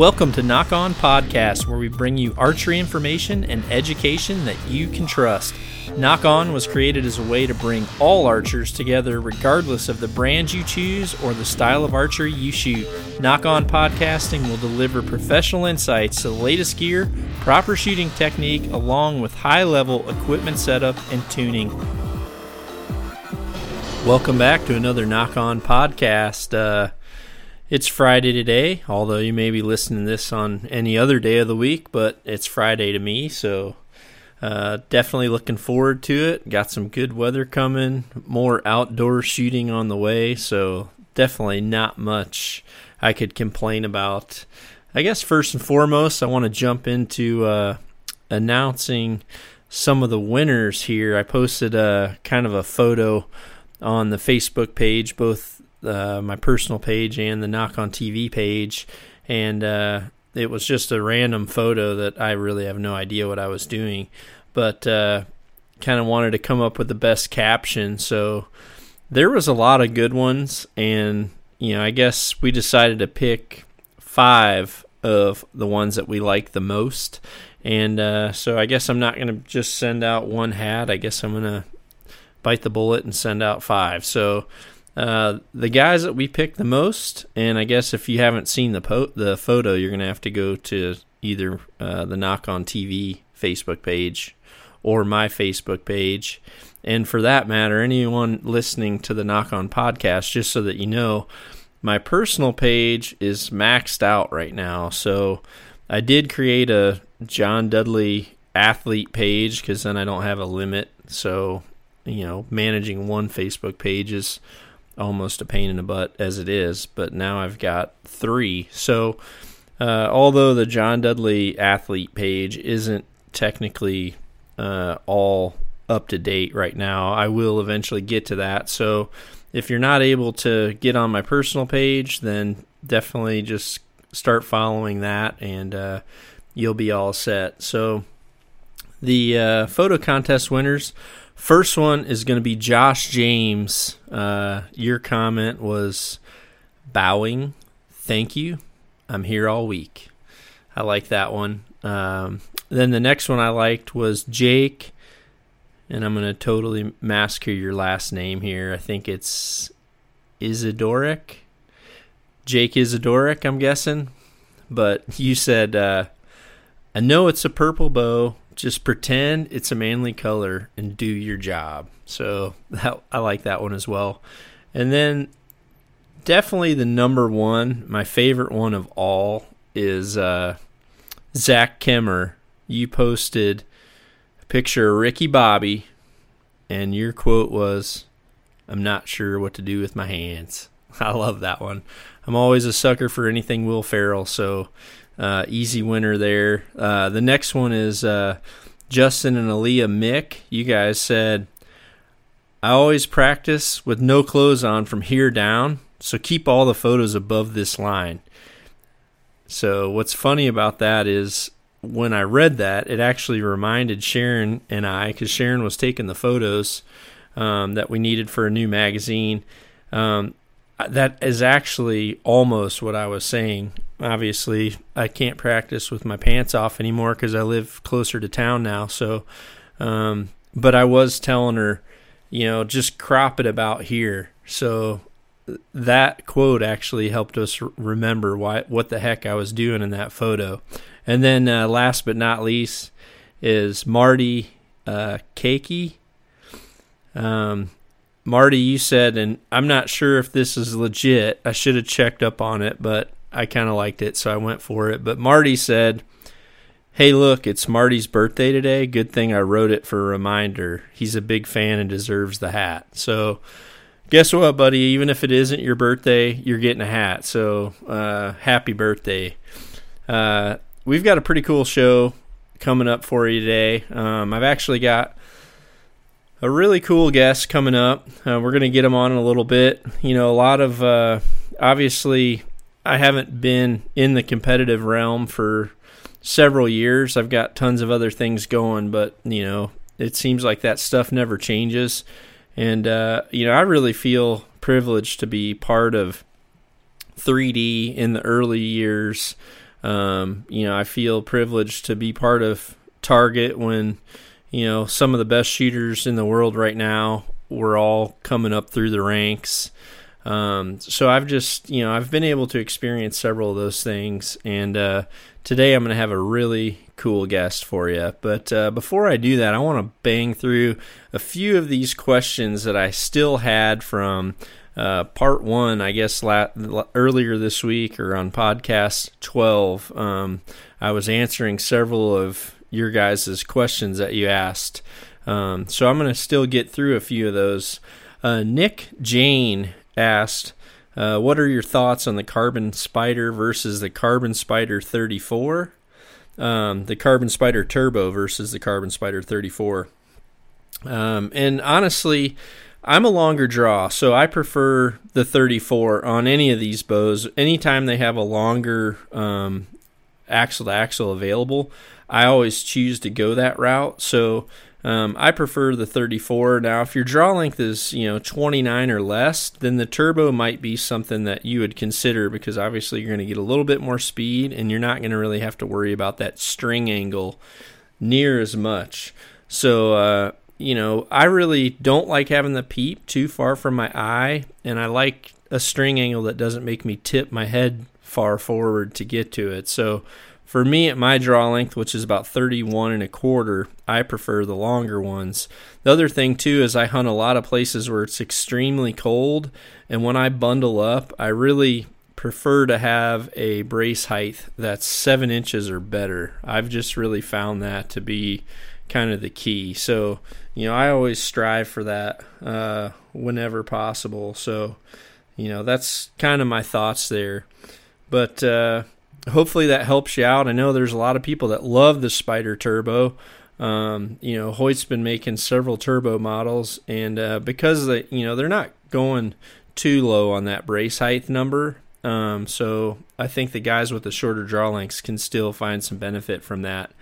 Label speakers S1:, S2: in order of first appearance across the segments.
S1: Welcome to Nock On Podcast, where we bring you archery information and education that you can trust. Nock On was created as a way to bring all archers together, regardless of the brand you choose or the style of archery you shoot. Nock On Podcasting will deliver professional insights to the latest gear, proper shooting technique, along with high level equipment setup and tuning. Welcome back to another Nock On Podcast. Uh, it's Friday today, although you may be listening to this on any other day of the week, but it's Friday to me, so uh, definitely looking forward to it. Got some good weather coming, more outdoor shooting on the way, so definitely not much I could complain about. I guess first and foremost, I want to jump into uh, announcing some of the winners here. I posted a kind of a photo on the Facebook page, both uh, my personal page and the Nock on TV page, and uh, it was just a random photo that I really have no idea what I was doing, but uh, kind of wanted to come up with the best caption. So there was a lot of good ones, and you know, I guess we decided to pick five of the ones that we like the most. And uh, so I guess I'm not going to just send out one hat. I guess I'm going to bite the bullet and send out five. So uh, the guys that we picked the most, and I guess if you haven't seen the po- the photo, you're gonna have to go to either uh, the Nock on TV Facebook page or my Facebook page, and for that matter, anyone listening to the Nock on podcast, just so that you know, my personal page is maxed out right now. So I did create a John Dudley athlete page because then I don't have a limit. So you know, managing one Facebook page is almost a pain in the butt as it is, but now I've got three. So, uh, although the John Dudley athlete page isn't technically uh, all up to date right now, I will eventually get to that. So, if you're not able to get on my personal page, then definitely just start following that and uh, you'll be all set. So, the uh, photo contest winners First one is going to be Josh James. Uh, your comment was bowing. Thank you. I'm here all week. I like that one. Um, then the next one I liked was Jake, and I'm going to totally massacre your last name here. I think it's Isidoric. Jake Isidoric, I'm guessing. But you said, uh, I know it's a purple bow, just pretend it's a manly color and do your job. So that, I like that one as well. And then definitely the number one, my favorite one of all is uh, Zach Kemmer. You posted a picture of Ricky Bobby, and your quote was, I'm not sure what to do with my hands. I love that one. I'm always a sucker for anything Will Ferrell, so uh, easy winner there. Uh, the next one is uh, Justin and Aaliyah Mick. You guys said, I always practice with no clothes on from here down, so keep all the photos above this line. So, what's funny about that is when I read that, it actually reminded Sharon and I, because Sharon was taking the photos um, that we needed for a new magazine. Um, that is actually almost what I was saying obviously I can't practice with my pants off anymore because I live closer to town now. So, um, but I was telling her, you know, just crop it about here. So that quote actually helped us remember why what the heck I was doing in that photo. And then uh, last but not least is Marty uh, Cakey. Um, Marty, you said, and I'm not sure if this is legit. I should have checked up on it, but I kind of liked it, so I went for it. But Marty said, Hey, look, it's Marty's birthday today. Good thing I wrote it for a reminder. He's a big fan and deserves the hat. So, guess what, buddy? Even if it isn't your birthday, you're getting a hat. So, uh, happy birthday. Uh, we've got a pretty cool show coming up for you today. Um, I've actually got a really cool guest coming up. Uh, we're going to get him on in a little bit. You know, a lot of uh, obviously I haven't been in the competitive realm for several years. I've got tons of other things going, but you know, it seems like that stuff never changes. And uh, you know, I really feel privileged to be part of 3D in the early years. Um, you know, I feel privileged to be part of Target when, you know, some of the best shooters in the world right now were all coming up through the ranks. Um, so I've just, you know, I've been able to experience several of those things, and uh, today I'm going to have a really cool guest for you. But uh, before I do that, I want to bang through a few of these questions that I still had from uh, part one, I guess, la- earlier this week or on podcast 12. Um, I was answering several of your guys' questions that you asked. Um, so I'm going to still get through a few of those. Uh, Nick Jane asked, uh, What are your thoughts on the Carbon Spyder versus the Carbon Spyder 34? Um, the Carbon Spyder Turbo versus the Carbon Spyder 34. Um, and honestly, I'm a longer draw, so I prefer the 34 on any of these bows. Anytime they have a longer axle to axle available, I always choose to go that route. So um, I prefer the 34. Now, if your draw length is you know 29 or less, then the turbo might be something that you would consider because obviously you're going to get a little bit more speed and you're not going to really have to worry about that string angle near as much. So uh, you know, I really don't like having the peep too far from my eye, and I like a string angle that doesn't make me tip my head far forward to get to it. So for me at my draw length, which is about 31 and a quarter, I prefer the longer ones. The other thing too is I hunt a lot of places where it's extremely cold, and when I bundle up, I really prefer to have a brace height that's seven inches or better. I've just really found that to be kind of the key. So, you know, I always strive for that uh, whenever possible. So, you know, that's kind of my thoughts there. But uh, hopefully that helps you out. I know there's a lot of people that love the Spyder Turbo. Um, you know, Hoyt's been making several turbo models, and uh, because they, you know, they're not going too low on that brace height number. Um, so I think the guys with the shorter draw lengths can still find some benefit from that.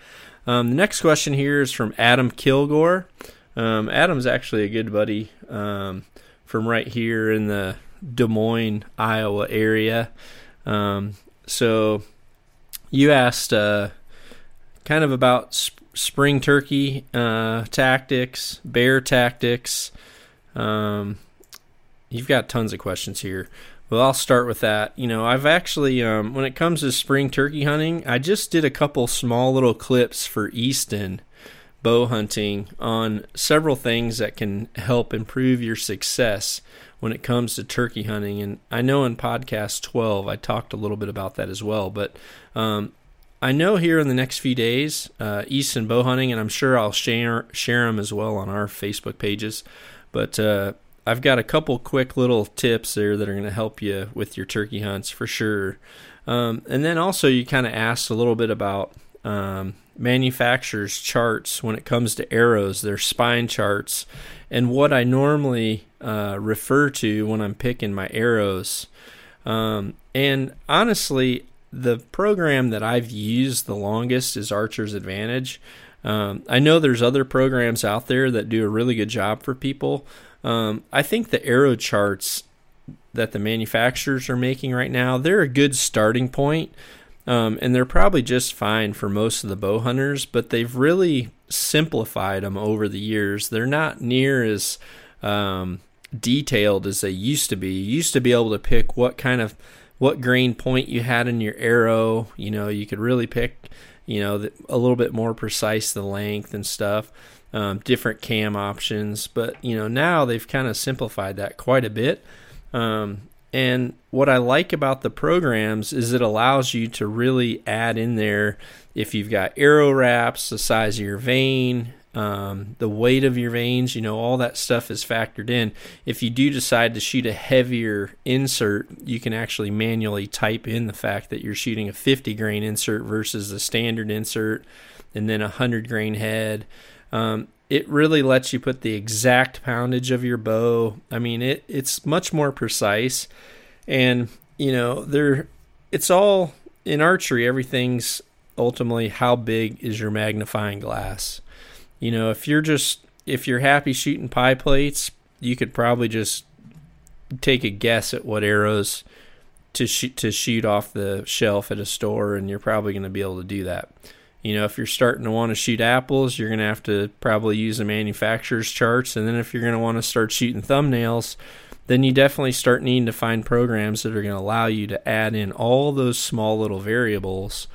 S1: Um, the next question here is from Adam Kilgore. Um, Adam's actually a good buddy um, from right here in the Des Moines, Iowa area. Um, so you asked uh, kind of about sp- spring turkey uh, tactics, bear tactics. Um, you've got tons of questions here. Well, I'll start with that. You know, I've actually, um, when it comes to spring turkey hunting, I just did a couple small little clips for Easton bow hunting on several things that can help improve your success when it comes to turkey hunting. And I know in podcast 12, I talked a little bit about that as well. But um, I know here in the next few days, uh, Easton bow hunting, and I'm sure I'll share, share them as well on our Facebook pages. But uh, I've got a couple quick little tips there that are going to help you with your turkey hunts for sure. Um, and then also, you kind of asked a little bit about um, manufacturers' charts when it comes to arrows, their spine charts, and what I normally uh, refer to when I'm picking my arrows. Um, and honestly, the program that I've used the longest is Archer's Advantage. Um, I know there's other programs out there that do a really good job for people, um, I think the arrow charts that the manufacturers are making right now, they're a good starting point. Um, and they're probably just fine for most of the bow hunters, but they've really simplified them over the years. They're not near as um, detailed as they used to be. You used to be able to pick what kind of what grain point you had in your arrow. You know, you could really pick, you know, a little bit more precise the length and stuff um, different cam options. But you know now they've kind of simplified that quite a bit. Um, and what I like about the programs is it allows you to really add in there if you've got arrow wraps, the size of your vane, um, the weight of your veins, you know, all that stuff is factored in. If you do decide to shoot a heavier insert, you can actually manually type in the fact that you're shooting a 50 grain insert versus a standard insert and then a 100 grain head. Um, it really lets you put the exact poundage of your bow. I mean, it it's much more precise, and you know there, it's all in archery. Everything's ultimately how big is your magnifying glass. You know, if you're just if you're happy shooting pie plates, you could probably just take a guess at what arrows to shoot to shoot off the shelf at a store, and you're probably going to be able to do that. You know, if you're starting to want to shoot apples, you're going to have to probably use the manufacturer's charts, and then if you're going to want to start shooting thumbnails, then you definitely start needing to find programs that are going to allow you to add in all those small little variables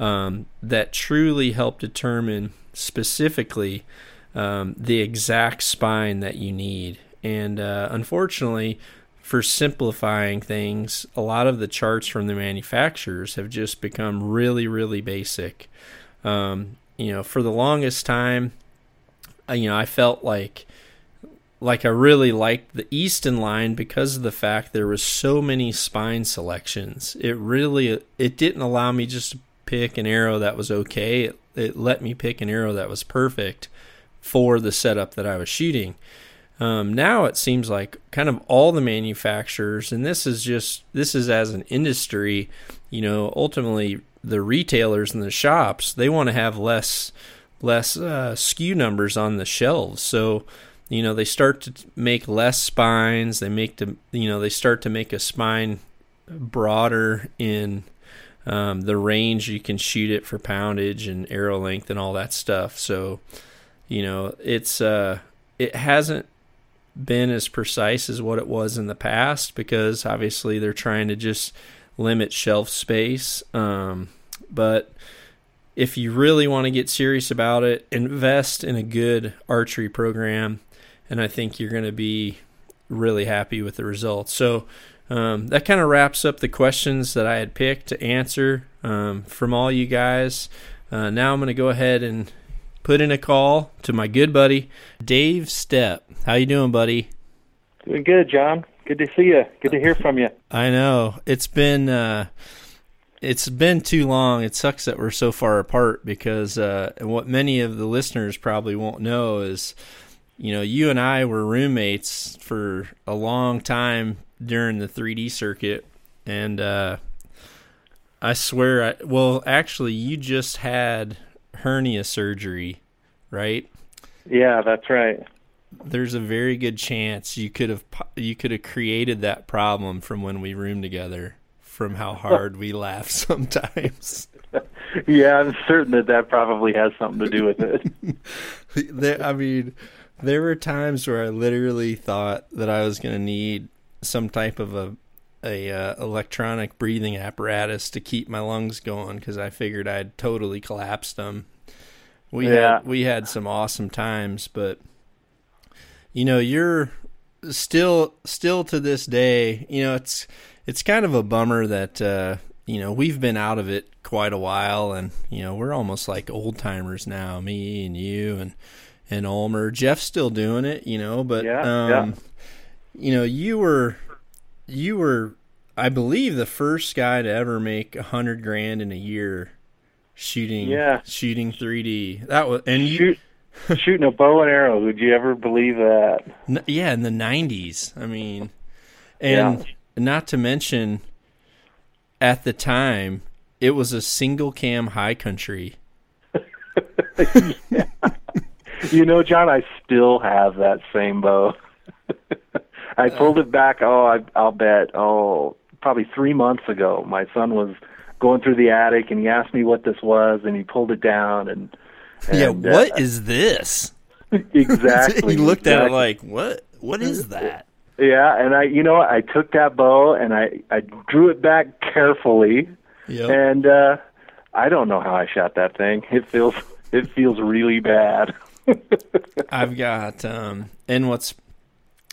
S1: um, that truly help determine specifically um, the exact spine that you need. And uh, unfortunately, for simplifying things, a lot of the charts from the manufacturers have just become really, really basic. Um, you know, for the longest time, you know, I felt like like I really liked the Easton line because of the fact there was so many spine selections. It really it didn't allow me just to pick an arrow that was okay. It, it let me pick an arrow that was perfect for the setup that I was shooting. Um, now it seems like kind of all the manufacturers, and this is just this is as an industry, you know, ultimately the retailers and the shops they want to have less less uh, numbers on the shelves. So you know they start to make less spines. They make to you know they start to make a spine broader in um, the range you can shoot it for poundage and arrow length and all that stuff. So you know it's uh, it hasn't been as precise as what it was in the past because obviously they're trying to just limit shelf space. Um, but if you really want to get serious about it, invest in a good archery program, and I think you're going to be really happy with the results. So um, that kind of wraps up the questions that I had picked to answer um, from all you guys. Uh, now I'm going to go ahead and put in a call to my good buddy Dave Stepp. How you doing, buddy?
S2: Doing good, John. Good to see you. Good to hear from you.
S1: I know it's been uh, it's been too long. It sucks that we're so far apart because uh, what many of the listeners probably won't know is, you know, you and I were roommates for a long time during the 3D circuit, and uh, I swear, I, well, actually, you just had hernia surgery, right?
S2: Yeah, that's right
S1: there's a very good chance you could have you could have created that problem from when we roomed together from how hard we laugh sometimes.
S2: Yeah i'm certain that that probably has something to do with it.
S1: There, i mean there were times where i literally thought that i was going to need some type of a a uh, electronic breathing apparatus to keep my lungs going because i figured i'd totally collapsed them we yeah. had we had some awesome times but you know, you're still still to this day, you know, it's it's kind of a bummer that uh, you know, we've been out of it quite a while and, you know, we're almost like old timers now, me and you and and Ulmer. Jeff's still doing it, you know, but yeah, um yeah. you know, you were you were I believe the first guy to ever make a hundred grand in a year shooting yeah. shooting 3D. That was and you
S2: shooting a bow and arrow. Would you ever believe that?
S1: yeah, in the '90s. I mean, and yeah. Not to mention, at the time, it was a single cam high country.
S2: yeah. You know, John, I still have that same bow. I pulled it back. Oh, I, I'll bet. Oh, probably three months ago. My son was going through the attic, and he asked me what this was, and he pulled it down, and
S1: and, yeah, what uh, is this?
S2: Exactly.
S1: he looked
S2: exactly.
S1: at it like, what? What is that?
S2: Yeah, and I, you know, I took that bow and I, I drew it back carefully, yep. and uh, I don't know how I shot that thing. It feels, it feels really bad.
S1: I've got, um, and what's,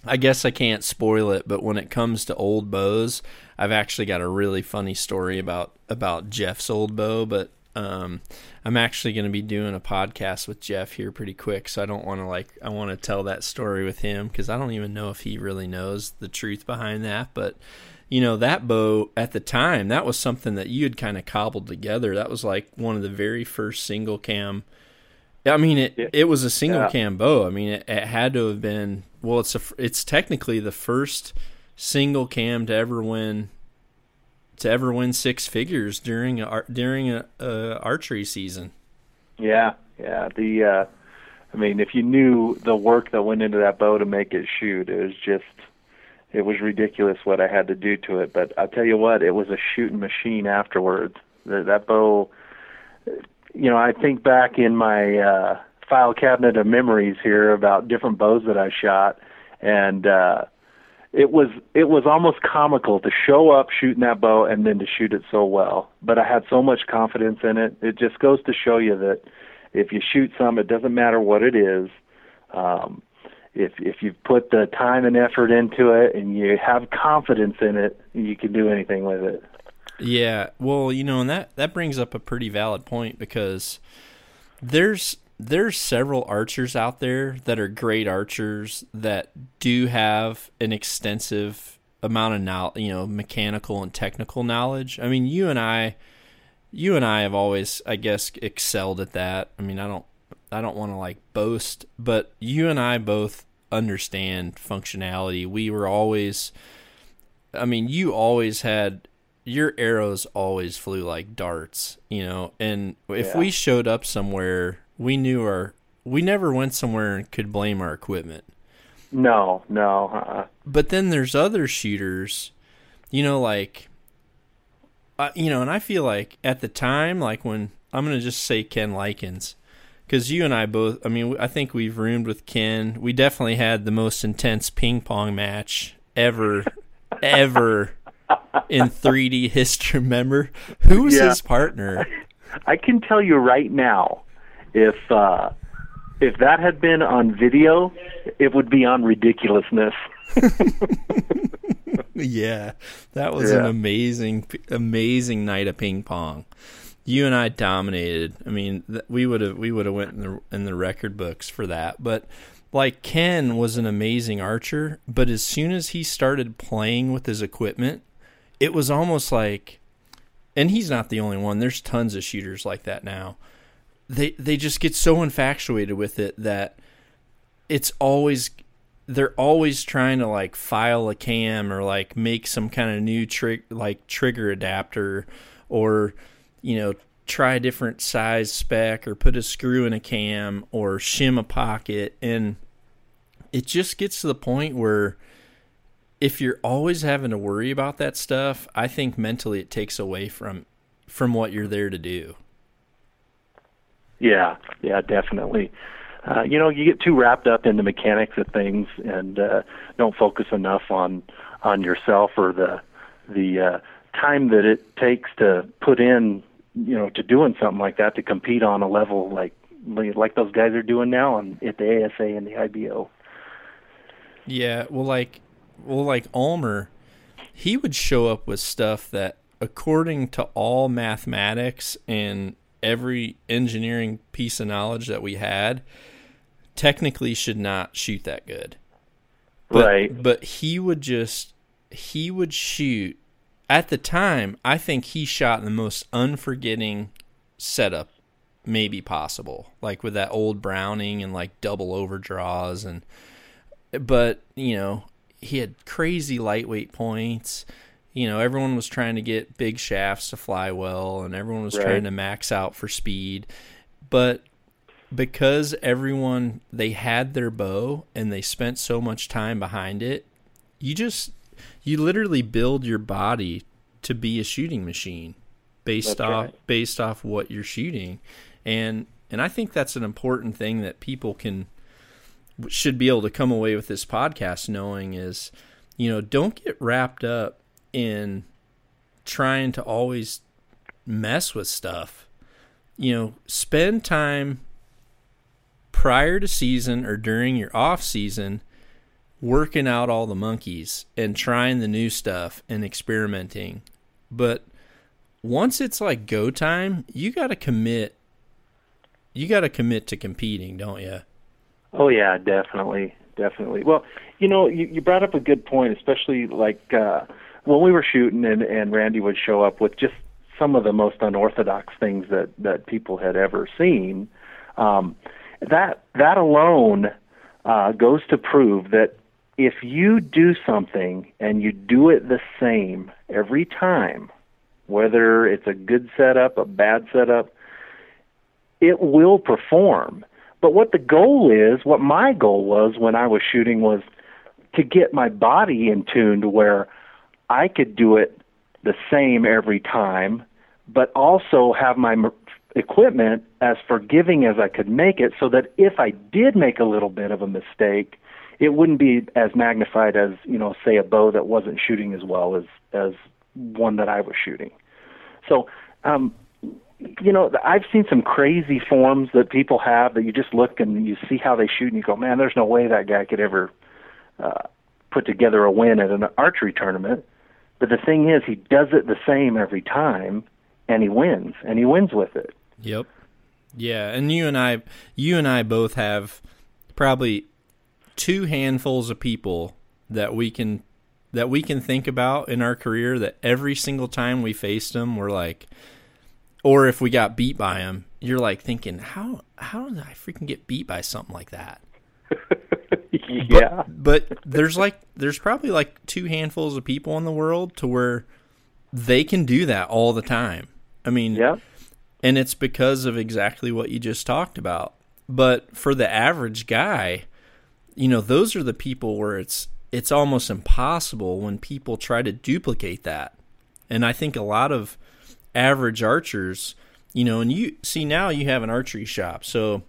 S1: I guess I can't spoil it, but when it comes to old bows, I've actually got a really funny story about about Jeff's old bow, but um, I'm actually going to be doing a podcast with Jeff here pretty quick, so I don't want to like I want to tell that story with him because I don't even know if he really knows the truth behind that. But you know that bow at the time that was something that you had kind of cobbled together. That was like one of the very first single cam. I mean it yeah. it was a single yeah. cam bow. I mean it, it had to have been well. It's a it's technically the first single cam to ever win to ever win six figures during a during a, a archery season.
S2: Yeah, yeah. The uh, I mean, if you knew the work that went into that bow to make it shoot, it was just it was ridiculous what I had to do to it. But I'll tell you what, it was a shooting machine afterwards. That, that bow, you know, I think back in my uh, file cabinet of memories here about different bows that I shot, and uh, it was it was almost comical to show up shooting that bow and then to shoot it so well. But I had so much confidence in it. It just goes to show you that if you shoot some, it doesn't matter what it is. Um, if if you put the time and effort into it and you have confidence in it, you can do anything with it.
S1: Yeah, well, you know, and that that brings up a pretty valid point because there's there's several archers out there that are great archers that do have an extensive amount of knowledge, you know, mechanical and technical knowledge. I mean, you and I you and I have always I guess excelled at that. I mean, I don't I don't want to like boast, but you and I both understand functionality. We were always I mean, you always had your arrows always flew like darts, you know. And if yeah. we showed up somewhere we knew our we never went somewhere and could blame our equipment.
S2: No, no. Uh-uh.
S1: But then there's other shooters, you know, like, uh, you know, and I feel like at the time, like when I'm gonna just say Ken Likens, because you and I both, I mean, I think we've roomed with Ken. We definitely had the most intense ping pong match ever, ever in 3D history. Remember who was yeah. his partner?
S2: I can tell you right now if uh, if that had been on video, it would be on ridiculousness.
S1: yeah, that was yeah. an amazing, amazing night of ping pong. You and I dominated. I mean, we would have we would have went in the in the record books for that. But like Ken was an amazing archer, but as soon as he started playing with his equipment, it was almost like, and he's not the only one. There's tons of shooters like that now they they just get so infatuated with it that it's always they're always trying to like file a cam or like make some kind of new trick like trigger adapter or you know try a different size spec or put a screw in a cam or shim a pocket. And it just gets to the point where if you're always having to worry about that stuff i think mentally it takes away from from what you're there to do
S2: yeah, yeah, definitely. Uh, you know, you get too wrapped up in the mechanics of things and uh, don't focus enough on on yourself or the the uh, time that it takes to put in, you know, to doing something like that to compete on a level like like those guys are doing now on at the ASA and the IBO.
S1: Yeah, well, like, well, like Ulmer, he would show up with stuff that, according to all mathematics and every engineering piece of knowledge that we had technically should not shoot that good. But,
S2: right.
S1: But he would just he would shoot at the time, I think he shot the most unforgetting setup maybe possible. Like with that old Browning and like double overdraws and but, you know, he had crazy lightweight points you know, everyone was trying to get big shafts to fly well and everyone was right. trying to max out for speed. But because everyone they had their bow and they spent so much time behind it, you just you literally build your body to be a shooting machine based that's off right. based off what you're shooting. And and I think that's an important thing that people can should be able to come away with this podcast knowing is you know, don't get wrapped up in trying to always mess with stuff. You know, spend time prior to season or during your off season working out all the monkeys and trying the new stuff and experimenting. But once it's like go time, you got to commit. You got to commit to competing, don't you?
S2: Oh yeah, definitely, definitely. Well, you know, you, you brought up a good point, especially like uh, when we were shooting and and Randy would show up with just some of the most unorthodox things that that people had ever seen. Um, that that alone uh, goes to prove that if you do something and you do it the same every time, whether it's a good setup, a bad setup, it will perform. But what the goal is, what my goal was when I was shooting was to get my body in tune to where I could do it the same every time, but also have my equipment as forgiving as I could make it so that if I did make a little bit of a mistake, it wouldn't be as magnified as, you know, say a bow that wasn't shooting as well as as one that I was shooting. So, um you know, I've seen some crazy forms that people have that you just look and you see how they shoot and you go, man, there's no way that guy could ever uh, put together a win at an archery tournament. But the thing is, he does it the same every time, and he wins, and he wins with it.
S1: Yep. Yeah, and you and I, you and I both have probably two handfuls of people that we can that we can think about in our career that every single time we faced them, we're like, or if we got beat by them, you're like thinking, how how did I freaking get beat by something like that?
S2: yeah.
S1: But, but there's like there's probably like two handfuls of people in the world to where they can do that all the time. I mean,
S2: yeah.
S1: And it's because of exactly what you just talked about. But for the average guy, you know, those are the people where it's it's almost impossible when people try to duplicate that. And I think a lot of average archers, you know, and you see now you have an archery shop. So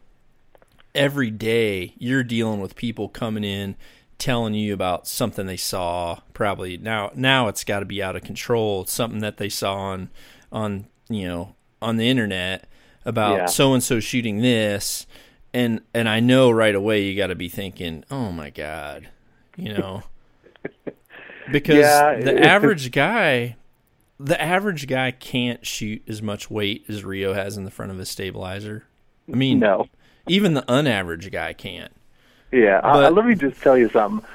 S1: every day you're dealing with people coming in telling you about something they saw probably now now it's got to be out of control. It's something that they saw on on you know on the internet about so and so shooting this. And and I know right away you got to be thinking oh my god you know? Because
S2: Yeah.
S1: the average guy the average guy can't shoot as much weight as Reo has in the front of his stabilizer. I mean
S2: No.
S1: Even the unaverage guy can't.
S2: Yeah, uh, let me just tell you something.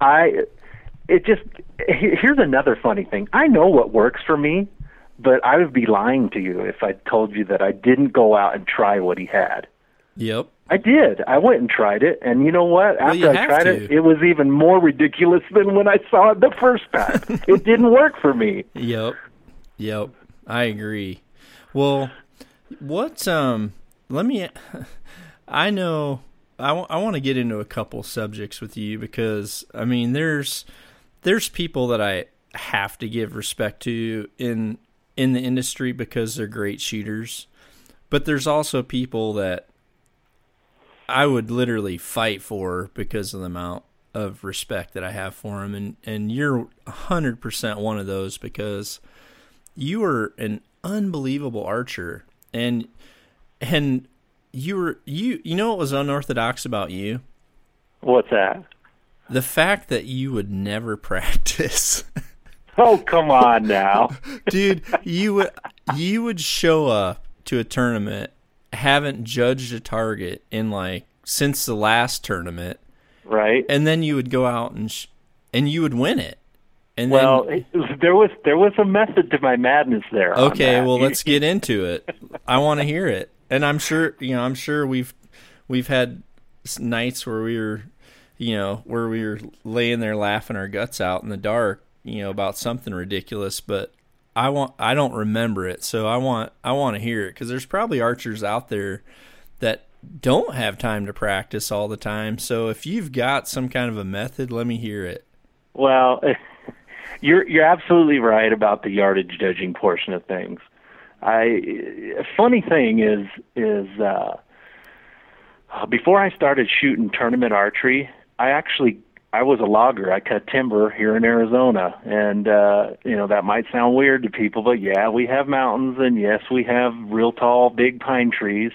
S2: I it just here's another funny thing. I know what works for me, but I would be lying to you if I told you that I didn't go out and try what he had.
S1: Yep.
S2: I did. I went and tried it, and you know what?
S1: Well,
S2: After I tried
S1: to.
S2: it, it was even more ridiculous than when I saw it the first time. it didn't work for me.
S1: Yep. Yep. I agree. Well, what um let me I know I want to get into a couple subjects with you because I mean there's there's people that I have to give respect to in in the industry because they're great shooters. But there's also people that I would literally fight for because of the amount of respect that I have for them and and you're 100% one of those because you are an unbelievable archer and and you were you you know what was unorthodox about you
S2: What's that?
S1: the fact that you would never practice
S2: Oh, come on now.
S1: dude you would you would show up to a tournament haven't judged a target in like since the last tournament
S2: right?
S1: and then you would go out and sh- and you would win it and
S2: Well,
S1: then
S2: it, there was there was a method to my madness there.
S1: Okay, well let's get into it. I want to hear it. And I'm sure, you know, I'm sure we've we've had nights where we were, you know, where we were laying there laughing our guts out in the dark, you know, about something ridiculous, but I want I don't remember it. So I want I want to hear it cuz there's probably archers out there that don't have time to practice all the time. So if you've got some kind of a method, let me hear it.
S2: Well, you're you're absolutely right about the yardage judging portion of things. I funny thing is is uh, before I started shooting tournament archery, I actually I was a logger. I cut timber here in Arizona, and uh, you know that might sound weird to people, but yeah, we have mountains, and yes, we have real tall, big pine trees.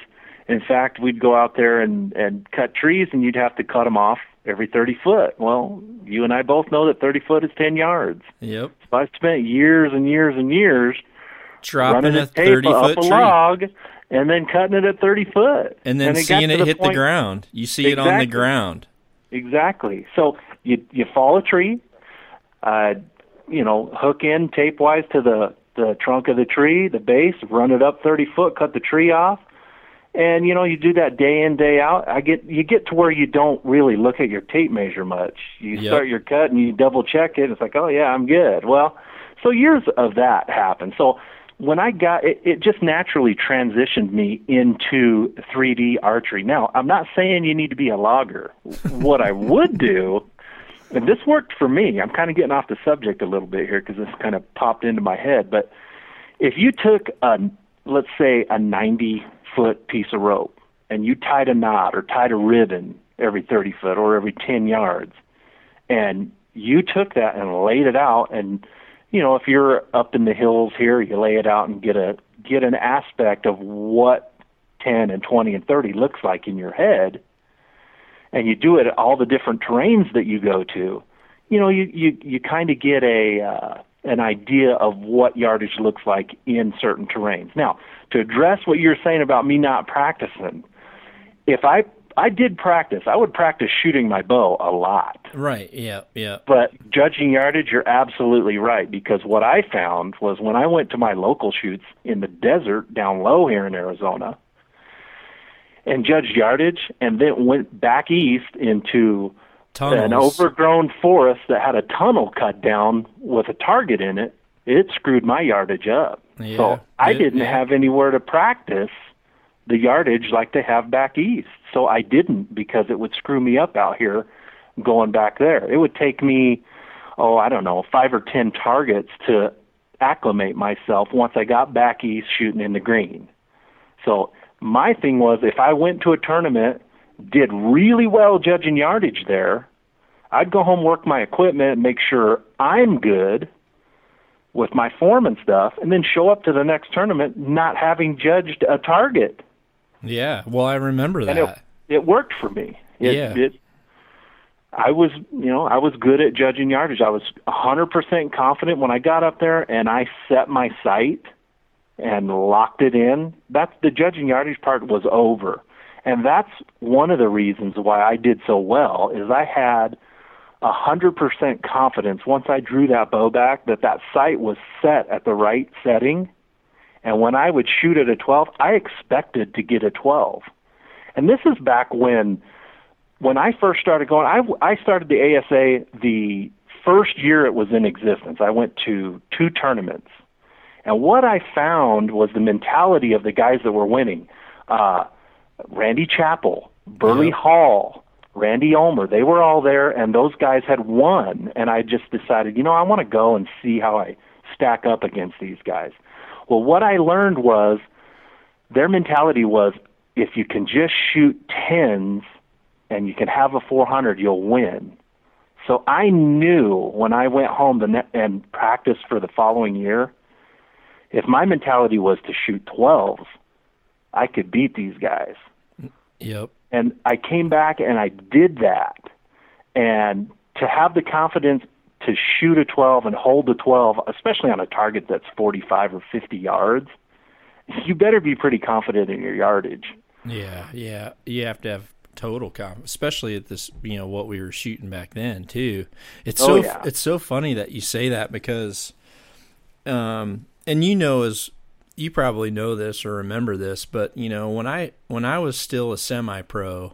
S2: In fact, we'd go out there and and cut trees, and you'd have to cut them off every 30 foot. Well, you and I both know that 30 foot is 10 yards.
S1: Yep.
S2: So I spent years and years and years
S1: Dropping a
S2: a
S1: 30
S2: up
S1: foot tree.
S2: log and then cutting it at 30 foot.
S1: and then
S2: it
S1: seeing it
S2: the
S1: hit the ground. You see it on the ground.
S2: Exactly. So you you fall a tree, uh, you know, hook in tape wise to the the trunk of the tree, the base, run it up 30 foot, cut the tree off, and you know you do that day in day out. I get you get to where you don't really look at your tape measure much. You
S1: Yep.
S2: start your cut and you double check it. It's like, oh yeah, I'm good. Well, so years of that happened. So when I got it, it just naturally transitioned me into 3D archery. Now, I'm not saying you need to be a logger. what I would do and this worked for me. I'm kind of getting off the subject a little bit here because this kind of popped into my head. But if you took a, let's say, a 90 foot piece of rope and you tied a knot or tied a ribbon every 30 foot or every 10 yards, and you took that and laid it out, and you know, if you're up in the hills here, you lay it out and get a get an aspect of what 10 and 20 and 30 looks like in your head and you do it at all the different terrains that you go to, you know, you you you kind of get a uh, an idea of what yardage looks like in certain terrains. Now, to address what you're saying about me not practicing, if I I did practice, I would practice shooting my bow a lot.
S1: Right. Yeah. Yeah.
S2: But judging yardage, you're absolutely right because what I found was when I went to my local shoots in the desert down low here in Arizona, and judged yardage and then went back east into
S1: Tunnels.
S2: an overgrown forest that had a tunnel cut down with a target in it, it screwed my yardage up.
S1: Yeah,
S2: so I
S1: it-
S2: didn't
S1: yeah.
S2: have anywhere to practice the yardage like they have back east. So I didn't because it would screw me up out here going back there. It would take me, oh, I don't know, five or ten targets to acclimate myself once I got back east shooting in the green. So my thing was if I went to a tournament, did really well judging yardage there, I'd go home, work my equipment, make sure I'm good with my form and stuff, and then show up to the next tournament not having judged a target.
S1: Yeah. Well, I remember that.
S2: it, it worked for me. It,
S1: Yeah.
S2: It, I was, you know, I was good at judging yardage. I was 100% confident when I got up there and I set my sight and locked it in. That's the judging yardage part was over. And that's one of the reasons why I did so well is I had a hundred percent confidence once I drew that bow back that that sight was set at the right setting. And when I would shoot at a 12, I expected to get a 12. And this is back when when I first started going, I, I started the ASA the first year it was in existence. I went to two tournaments. And what I found was the mentality of the guys that were winning. Uh, Randy Chappell, Burley
S1: Yep.
S2: Hall, Randy Ulmer, they were all there, and those guys had won. And I just decided, you know, I want to go and see how I stack up against these guys. Well, what I learned was their mentality was if you can just shoot tens and you can have a 400, you'll win. So I knew when I went home the ne- and practiced for the following year, if my mentality was to shoot 12s, I could beat these guys.
S1: Yep.
S2: And I came back and I did that. And to have the confidence to shoot a 12 and hold the 12, especially on a target that's 45 or 50 yards, you better be pretty confident in your yardage.
S1: Yeah. Yeah. You have to have total confidence, especially at this, you know, what we were shooting back then too. It's
S2: Oh,
S1: so
S2: yeah.
S1: it's so funny that you say that because, um, and you know as you probably know this or remember this, but you know when I when I was still a semi pro,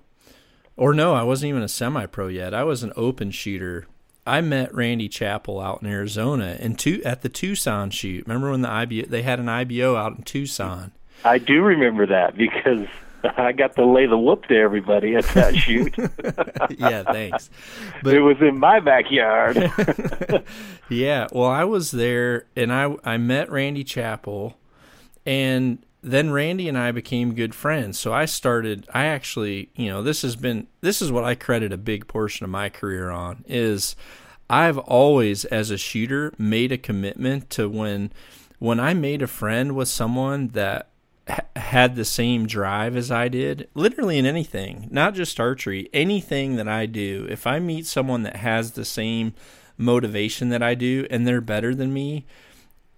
S1: or no, I wasn't even a semi pro yet. I was an open shooter. I met Randy Chappell out in Arizona and two at the Tucson shoot. Remember when the IBO they had an IBO out in Tucson?
S2: I do remember that because I got to lay the whoop to everybody at that shoot.
S1: yeah, thanks. But
S2: it was in my backyard.
S1: yeah, well, I was there and I I met Randy Chappell, and then Randy and I became good friends. So I started. I actually, you know, this has been this is what I credit a big portion of my career on is I've always, as a shooter, made a commitment to when when I made a friend with someone that ha- had the same drive as I did, literally in anything, not just archery, anything that I do, if I meet someone that has the same motivation that I do and they're better than me,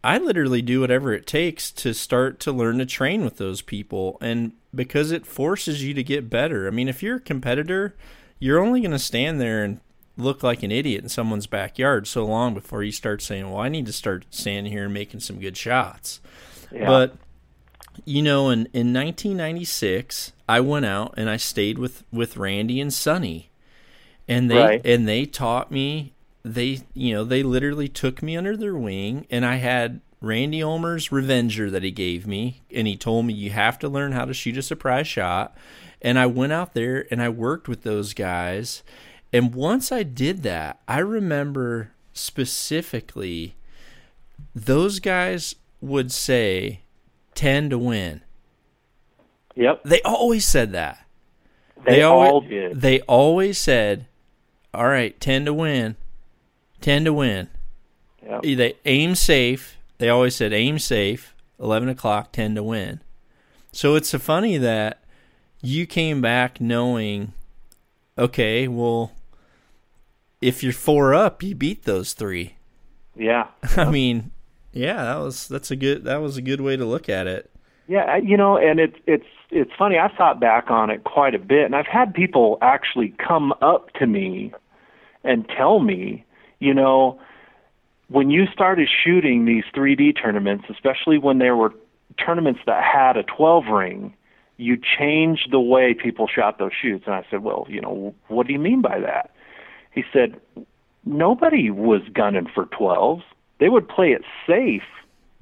S1: I literally do whatever it takes to start to learn to train with those people. And because it forces you to get better. I mean, if you're a competitor, you're only going to stand there and look like an idiot in someone's backyard so long before you start saying, well, I need to start standing here and making some good shots.
S2: Yeah.
S1: But you know, in in 1996, I went out and I stayed with with Randy and Sonny, and they
S2: Right.
S1: and they taught me. They you know they literally took me under their wing, and I had Randy Ulmer's Revenger that he gave me, and he told me you have to learn how to shoot a surprise shot. And I went out there and I worked with those guys, And once I did that, I remember specifically those guys would say 10 to win.
S2: Yep.
S1: They always said that.
S2: They,
S1: always,
S2: all did.
S1: They always said, "All right, 10 to win. 10 to win."
S2: Yep.
S1: They aim safe. They always said aim safe. 11 o'clock, 10 to win. So it's so funny that you came back knowing, okay, well, if you're four up, you beat those three.
S2: Yeah.
S1: I mean, yeah, that was that's a good that was a good way to look at it.
S2: Yeah, you know, and it's it's it's funny. I've thought back on it quite a bit, and I've had people actually come up to me and tell me, you know, when you started shooting these 3D tournaments, especially when there were tournaments that had a 12 ring, you changed the way people shot those shoots. And I said, well, you know, what do you mean by that? He said, nobody was gunning for 12s. They would play it safe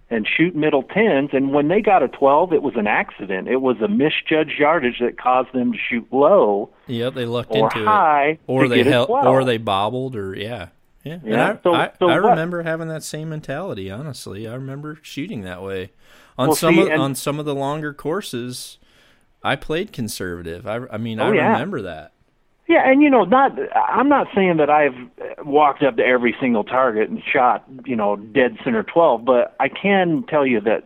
S2: and shoot middle tens. And when they got a 12, it was an accident. It was a misjudged yardage that caused them to shoot low
S1: Yep, they lucked
S2: or
S1: into
S2: high
S1: it, or they held, or they bobbled, or yeah, yeah. And I,
S2: so-
S1: I,
S2: so
S1: I
S2: what-
S1: remember having that same mentality. Honestly, I remember shooting that way on
S2: Well,
S1: some
S2: see,
S1: of,
S2: and-
S1: on some of the longer courses. I played conservative. I, I mean, oh, I
S2: Oh, yeah.
S1: remember that.
S2: Yeah, and you know, not I'm not saying that I've walked up to every single target and shot, you know, dead center 12, but I can tell you that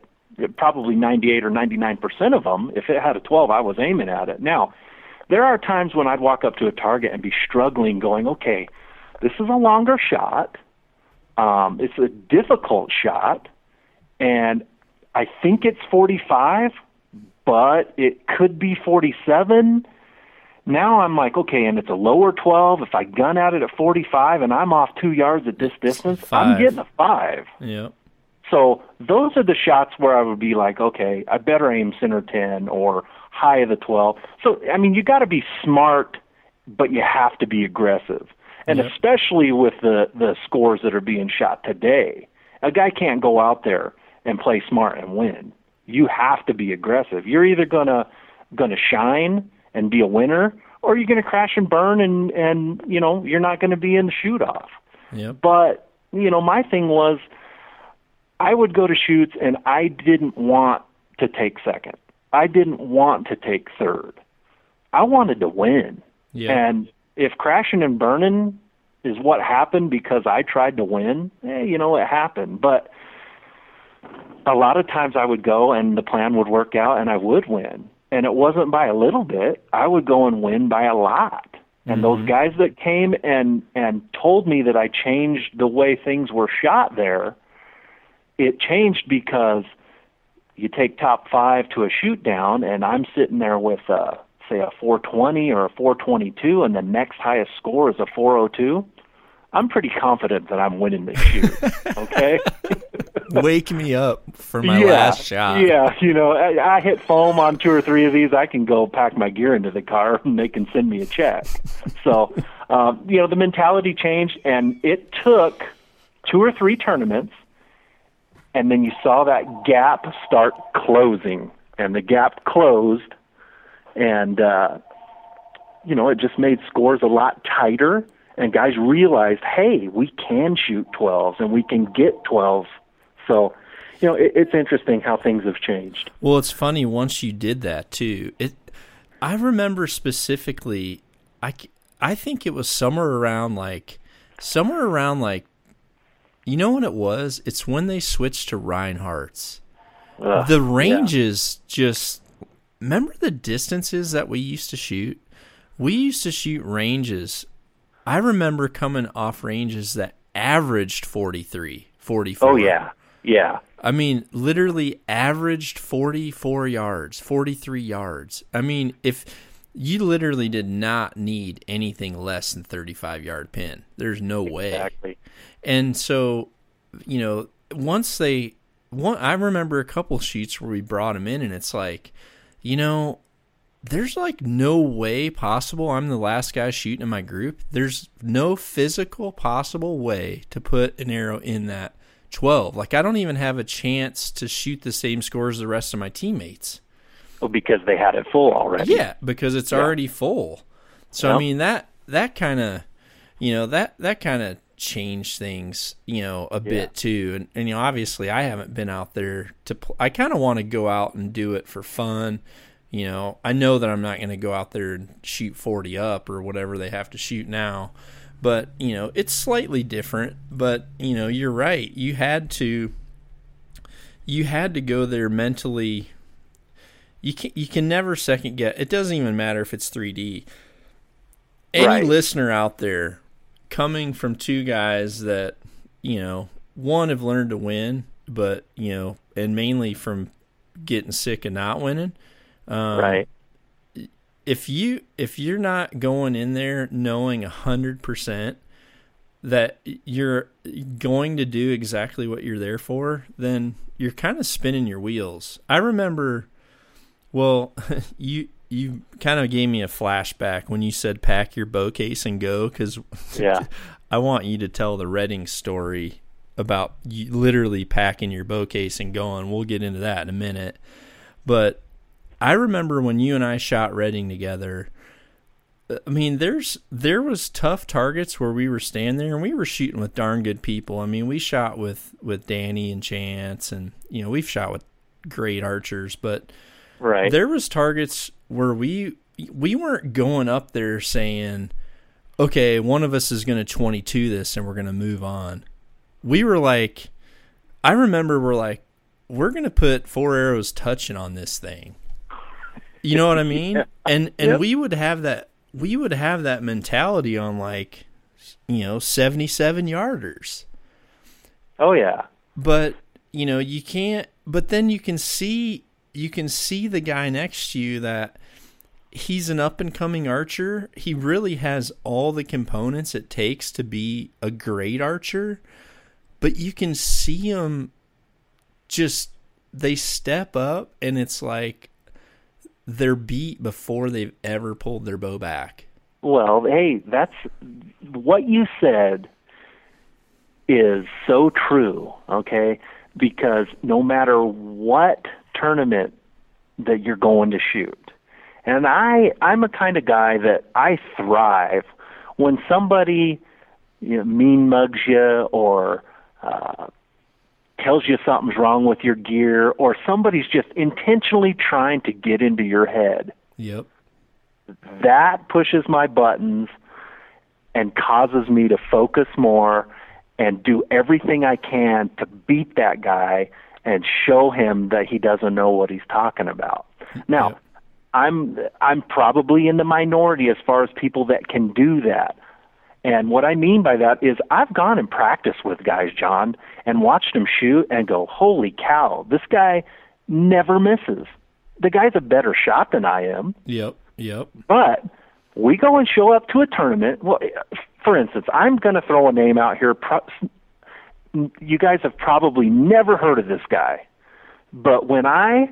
S2: probably 98 or 99% of them, if it had a 12, I was aiming at it. Now, there are times when I'd walk up to a target and be struggling going, "Okay, this is a longer shot. Um it's a difficult shot and I think it's 45, but it could be 47." now I'm like, okay, and it's a lower 12. If I gun at it at 45 and I'm off two yards at this distance, I'm getting a five.
S1: Yep.
S2: So those are the shots where I would be like, okay, I better aim center 10 or high of the 12. So, I mean, you got to be smart, but you have to be aggressive. And
S1: Yep.
S2: especially with the, the scores that are being shot today, a guy can't go out there and play smart and win. You have to be aggressive. You're either gonna gonna shine and be a winner, or you're gonna crash and burn and and you know you're not gonna be in the shoot off.
S1: Yep.
S2: But you know, my thing was, I would go to shoots and I didn't want to take second. I didn't want to take third. I wanted to win.
S1: Yeah.
S2: And if crashing and burning is what happened because I tried to win, eh, you know, it happened. But a lot of times I would go and the plan would work out and I would win. And it wasn't by a little bit. I would go and win by a lot. And those guys that came and and told me that I changed the way things were shot there, it changed because you take top five to a shoot down, and I'm sitting there with uh, say a 420 or a 422, and the next highest score is a 402. I'm pretty confident that I'm winning this shoot. Okay.
S1: Wake me up for my
S2: yeah,
S1: last shot.
S2: Yeah, you know, I, I hit foam on two or three of these. I can go pack my gear into the car, and they can send me a check. so, um, you know, the mentality changed, and it took two or three tournaments, and then you saw that gap start closing, and the gap closed, and uh, you know, it just made scores a lot tighter. And guys realized, hey, we can shoot 12s and we can get 12s. So, you know, it, it's interesting how things have changed.
S1: Well, it's funny once you did that too. It, I remember specifically. I, I think it was somewhere around like, somewhere around like, you know what it was? It's when they switched to Rinehart's.
S2: Ugh,
S1: the ranges just. Remember the distances that we used to shoot? We used to shoot ranges. I remember coming off ranges that averaged 43, 44.
S2: Oh yeah, yeah,
S1: I mean, literally averaged 44 yards, 43 yards. I mean, if you literally did not need anything less than 35 yard pin, there's no way.
S2: exactly.
S1: And so, you know, once they, one, I remember a couple shoots where we brought them in, and it's like, you know, there's like no way possible. I'm the last guy shooting in my group. There's no physical possible way to put an arrow in that 12. Like, I don't even have a chance to shoot the same score as the rest of my teammates.
S2: Well, because they had it full already.
S1: Yeah, because it's already full. So I mean that that kind of you know that that kind of changed things, you know, a
S2: Yeah.
S1: bit too. And, and you know, obviously, I haven't been out there to. Pl- I kind of want to go out and do it for fun. You know, I know that I'm not going to go out there and shoot 40 up or whatever they have to shoot now. But, you know, it's slightly different. But, you know, you're right. You had to you had to go there mentally. You can you can never second guess. It doesn't even matter if it's 3D. Any
S2: Right.
S1: listener out there coming from two guys that you know one have learned to win, but you know, and mainly from getting sick and not winning. Um,
S2: right.
S1: if you if you're not going in there knowing a hundred percent that you're going to do exactly what you're there for, then you're kind of spinning your wheels. I remember, well, you you kind of gave me a flashback when you said pack your bow case and go because
S2: Yeah.
S1: I want you to tell the Redding story about you literally packing your bow case and going. We'll get into that in a minute. But I remember when you and I shot Redding together. Uh, I mean, there's there was tough targets where we were standing there and we were shooting with darn good people. I mean, we shot with with Danny and Chance, and you know we've shot with great archers, but
S2: Right.
S1: there was targets where we we weren't going up there saying, "Okay, one of us is going to 22 this and we're going to move on." We were like I remember we're like we're going to put four arrows touching on this thing. You know what I mean?
S2: Yeah.
S1: And and
S2: Yep.
S1: we would have that we would have that mentality on like you know, 77 yarders
S2: oh yeah.
S1: but you know you can't but then you can see you can see the guy next to you that he's an up and coming archer he really has all the components it takes to be a great archer but you can see him just they step up and it's like they're beat before they've ever pulled their bow back
S2: Well, hey, that's what you said is so true, okay? Because no matter what tournament that you're going to shoot, and I I'm a kind of guy that I thrive when somebody you know, mean mugs you or uh, tells you something's wrong with your gear or somebody's just intentionally trying to get into your head.
S1: Yep.
S2: That pushes my buttons and causes me to focus more and do everything I can to beat that guy and show him that he doesn't know what he's talking about. Now,
S1: Yep.
S2: I'm I'm probably in the minority as far as people that can do that. And what I mean by that is I've gone and practiced with guys, John, and watched them shoot and go, "Holy cow, this guy never misses." The guy's a better shot than I am.
S1: yep yep
S2: But we go and show up to a tournament. Well, for instance, I'm going to throw a name out here. You guys have probably never heard of this guy. But when I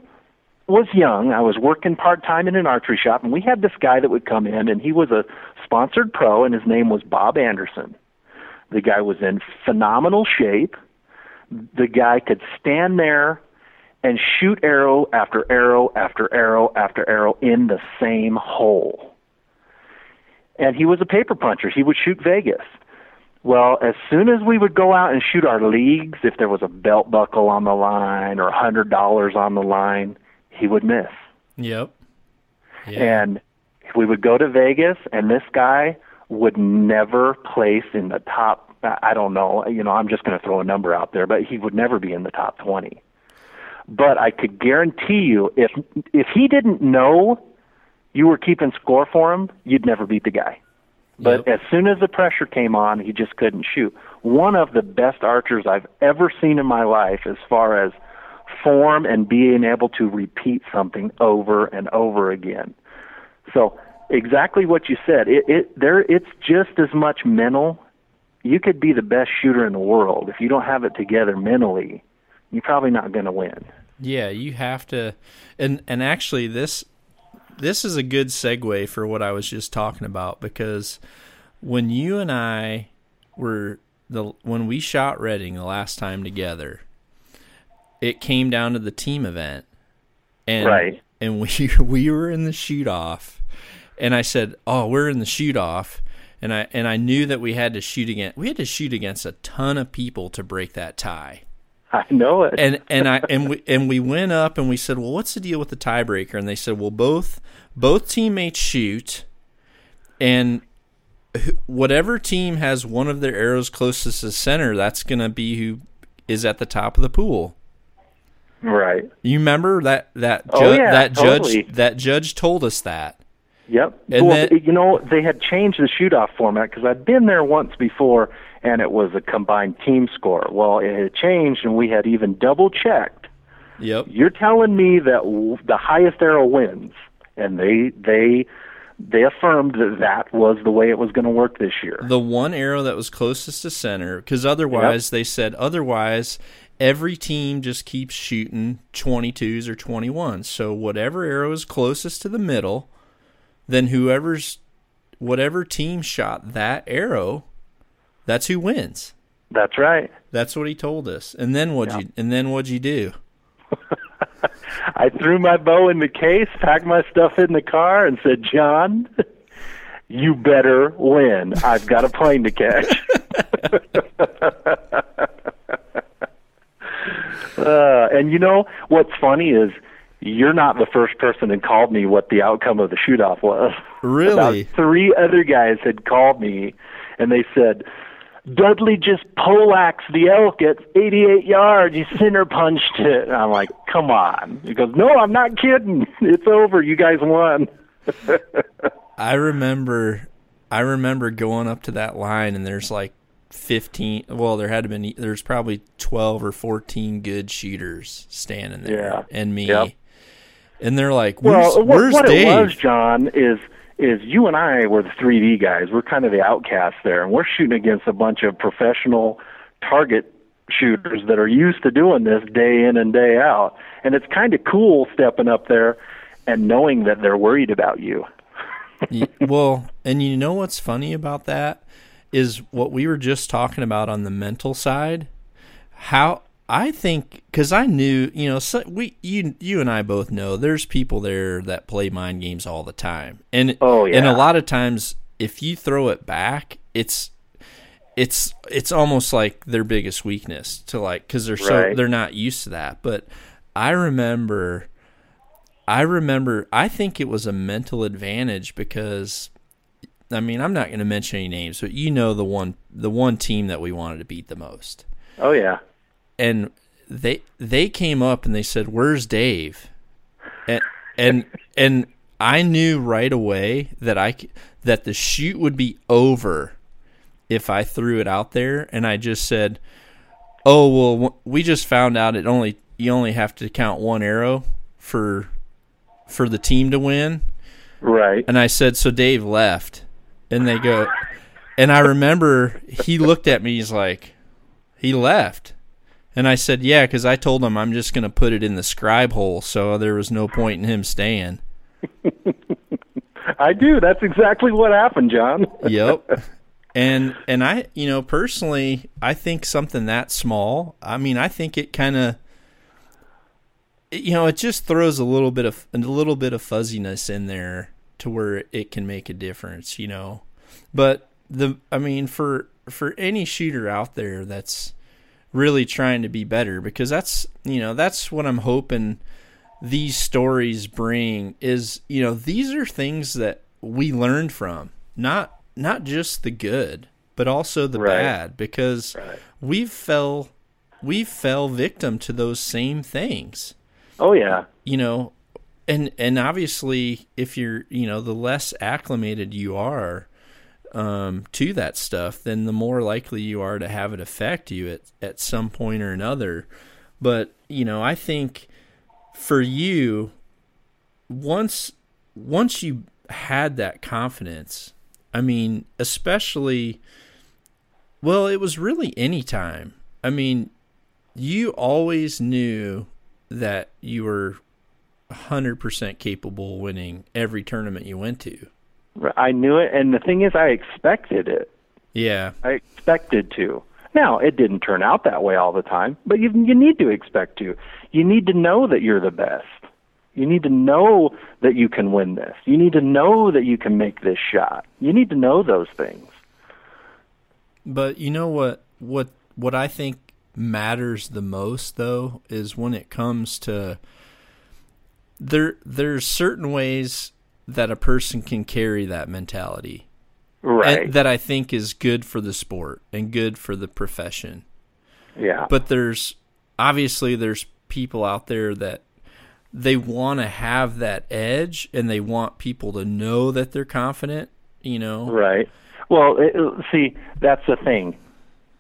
S2: was young, I was working part time in an archery shop, and we had this guy that would come in, and he was a sponsored pro, and his name was Bob Anderson. The guy was in phenomenal shape. The guy could stand there and shoot arrow after arrow after arrow after arrow in the same hole. And he was a paper puncher. He would shoot Vegas. Well, as soon as we would go out and shoot our leagues, if there was a belt buckle on the line or a hundred dollars on the line, he would miss.
S1: yep yeah.
S2: And we would go to Vegas, and this guy would never place in the top. I don't know. You know, I'm just going to throw a number out there, but he would never be in the top 20. But I could guarantee you, if if he didn't know you were keeping score for him, you'd never beat the guy. But
S1: Yep.
S2: as soon as the pressure came on, he just couldn't shoot. One of the best archers I've ever seen in my life, as far as form and being able to repeat something over and over again. So exactly what you said. It, it there it's just as much mental. You could be the best shooter in the world if you don't have it together mentally. You're probably not going to win.
S1: Yeah, you have to, and and actually this this is a good segue for what I was just talking about because when you and I were the when we shot Redding the last time together, it came down to the team event, and
S2: Right.
S1: and we we were in the shoot off, and I said, "Oh, we're in the shoot off," and I and I knew that we had to shoot against we had to shoot against a ton of people to break that tie.
S2: I know it.
S1: And and I and we and we went up and we said, "Well, what's the deal with the tiebreaker?" And they said, "Well, both both teammates shoot and whatever team has one of their arrows closest to center, that's going to be who is at the top of the pool."
S2: Right.
S1: You remember that that oh, ju-
S2: Oh, yeah,
S1: that
S2: totally.
S1: judge that judge told us that.
S2: Yep.
S1: And
S2: well, you know, they had changed the shoot-off format because I'd been there once before, and it was a combined team score. Well, it had changed, and we had even double-checked.
S1: Yep.
S2: You're telling me that w- the highest arrow wins, and they they they affirmed that that was the way it was going to work this year.
S1: the one arrow that was closest to center because otherwise they said otherwise every team just keeps shooting 22s or 21s so whatever arrow is closest to the middle then whoever's whatever team shot that arrow that's who wins
S2: That's right.
S1: that's what he told us and then what'd
S2: Yeah.
S1: you and then what'd you do
S2: I threw my bow in the case, packed my stuff in the car, and said, "John, you better win. I've got a plane to catch." uh, and you know what's funny is you're not the first person that called me what the outcome of the shoot off was.
S1: Really?
S2: About three other guys had called me, and they said. Dudley just poleaxed the elk at 88 yards. He center punched it. And I'm like, come on. He goes, no, I'm not kidding. It's over. You guys won.
S1: I remember I remember going up to that line and there's like 15 well there had to been there's probably 12 or 14 good shooters standing there
S2: Yeah.
S1: and me
S2: Yep.
S1: and they're like where's,
S2: well, what,
S1: where's
S2: what
S1: Dave
S2: it was, John, is is you and I were the 3D guys. We're kind of the outcasts there, and we're shooting against a bunch of professional target shooters that are used to doing this day in and day out. And it's kind of cool stepping up there and knowing that they're worried about you.
S1: Y- well, and you know what's funny about that is what we were just talking about on the mental side. How I think because I knew, you know, so we you you and I both know there's people there that play mind games all the time, and
S2: Oh, yeah,
S1: and a lot of times if you throw it back, it's it's it's almost like their biggest weakness to like because they're so
S2: Right.
S1: they're not used to that. But I remember I remember I think it was a mental advantage because I mean, I'm not going to mention any names, but you know the one the one team that we wanted to beat the most.
S2: Oh yeah.
S1: And they they came up and they said, "Where's Dave?" And and and I knew right away that I that the shoot would be over if I threw it out there and I just said, "Oh, well, we just found out it only you only have to count one arrow for for the team to win."
S2: Right.
S1: And I said, "So Dave left." And they go and I remember he looked at me he's like, "He left." And I said, "Yeah, cuz I told him I'm just going to put it in the scribe hole, so there was no point in him staying."
S2: I do. That's exactly what happened, John.
S1: yep. And and I, you know, personally, I think something that small, I mean, I think it kind of you know, it just throws a little bit of a little bit of fuzziness in there to where it can make a difference, you know. But the I mean, for for any shooter out there that's really trying to be better because that's, you know, that's what I'm hoping these stories bring is you know these are things that we learned from not not just the good but also the
S2: Right.
S1: bad because
S2: Right.
S1: we fell we fell victim to those same things
S2: Oh yeah.
S1: you know and and obviously if you're you know the less acclimated you are um, to that stuff then the more likely you are to have it affect you at, at some point or another. But you know i think for you once once you had that confidence i mean especially well it was really any time. I mean you always knew that you were 100% capable of winning every tournament you went to
S2: I knew it, and the thing is, I expected it.
S1: yeah
S2: I expected to. Now, it didn't turn out that way all the time, but you you need to expect to. You need to know that you're the best. You need to know that you can win this. You need to know that you can make this shot. You need to know those things.
S1: But you know what what what I think matters the most though is when it comes to there there's certain ways that a person can carry that mentality.
S2: Right.
S1: And that I think is good for the sport and good for the profession.
S2: yeah.
S1: But there's obviously there's people out there that they want to have that edge and they want people to know that they're confident, you know.
S2: Right. Well, it, see, that's the thing.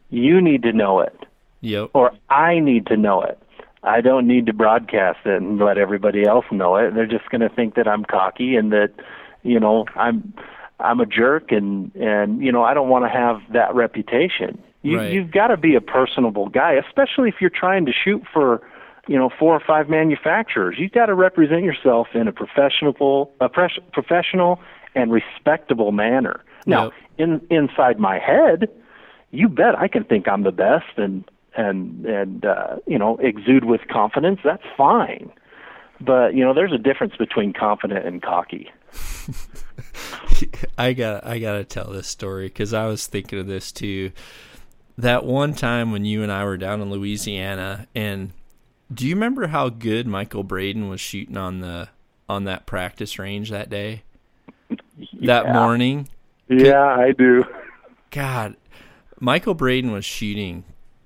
S2: You need to know it,
S1: Yep.
S2: or I need to know it. I don't need to broadcast it and let everybody else know it. They're just going to think that I'm cocky and that, you know, I'm I'm a jerk and and you know I don't want to have that reputation. You
S1: Right.
S2: you've got to be a personable guy, especially if you're trying to shoot for, you know, four or five manufacturers. You've got to represent yourself in a professional a pres- professional and respectable manner. Now,
S1: Yep.
S2: in inside my head, you bet I can think I'm the best and and and uh, you know exude with confidence. That's fine, but you know there's a difference between confident and cocky.
S1: I got I got to tell this story cuz I was thinking of this too. That one time when you and I were down in Louisiana and do you remember how good Michael Braden was shooting on the on that practice range that day? That
S2: Yeah.
S1: morning?
S2: Yeah, I do.
S1: God, Michael Braden was shooting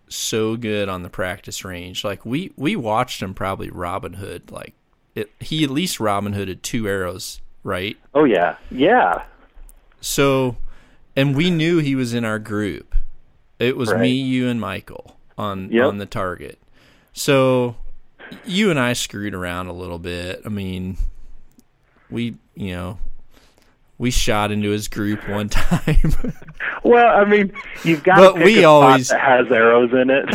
S1: so good on the practice range. Like we we watched him probably Robin Hood. Like it, he at least Robin Hooded two arrows, right?
S2: Oh yeah, yeah,
S1: So, and we knew he was in our group. It was
S2: Right.
S1: me, you, and Michael on
S2: Yep.
S1: on the target. So, you and I screwed around a little bit. I mean, we you know we shot into his group one time.
S2: Well, I mean, you've got
S1: But
S2: to pick
S1: we
S2: a spot
S1: always-
S2: that has arrows in it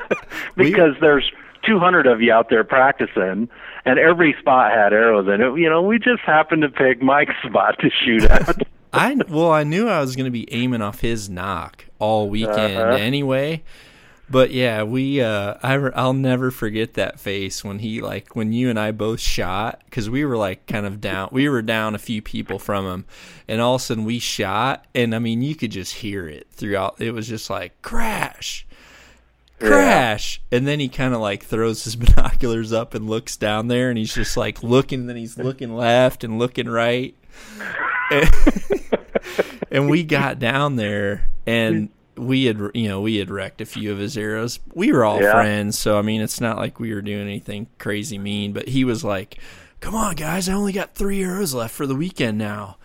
S1: We-
S2: because there's 200 of you out there practicing, and every spot had arrows in it. You know, we just happened to pick Mike's spot to shoot at.
S1: I well, I knew I was going to be aiming off his nock all weekend
S2: Uh-huh.
S1: anyway. But yeah, we uh I re- I'll never forget that face when he like when you and I both shot cuz we were like kind of down. We were down a few people from him and all of a sudden we shot and I mean you could just hear it throughout. It was just like crash. Crash. And then he kind of like throws his binoculars up and looks down there and he's just like looking then he's looking left and looking right and we got down there and we had you know we had wrecked a few of his arrows we were all
S2: Yeah.
S1: friends so i mean it's not like we were doing anything crazy mean but he was like come on guys i only got three arrows left for the weekend now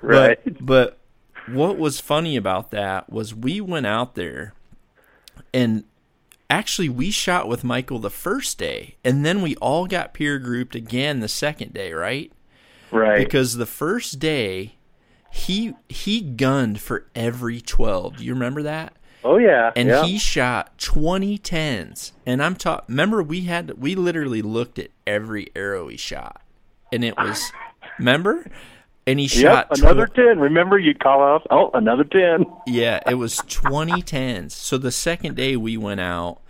S2: Right.
S1: but, but what was funny about that was we went out there and actually we shot with michael the first day and then we all got peer grouped again the second day right
S2: right.
S1: because the first day he he gunned for every 12 do you remember that
S2: oh yeah.
S1: and
S2: yeah.
S1: he shot 20 tens and i'm taught remember we had we literally looked at every arrow he shot and it was remember and he
S2: Yep,
S1: shot
S2: another
S1: tw-
S2: 10. Remember, you call out, oh, another 10.
S1: yeah it was 20 tens so the second day we went out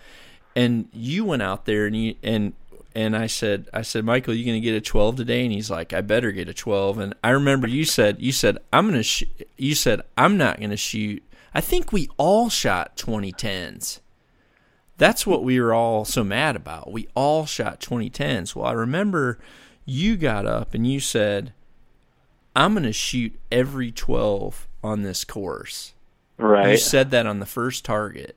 S1: and you went out there and you and and I said I said Michael you going to get a 12 today? And he's like I better get a 12 and I remember you said you said I'm going to sh-, you said I'm not going to shoot. I think we all shot 2010s that's what we were all so mad about. We all shot 2010s well I remember you got up and you said I'm going to shoot every 12 on this course.
S2: Right.
S1: you said that on the first target.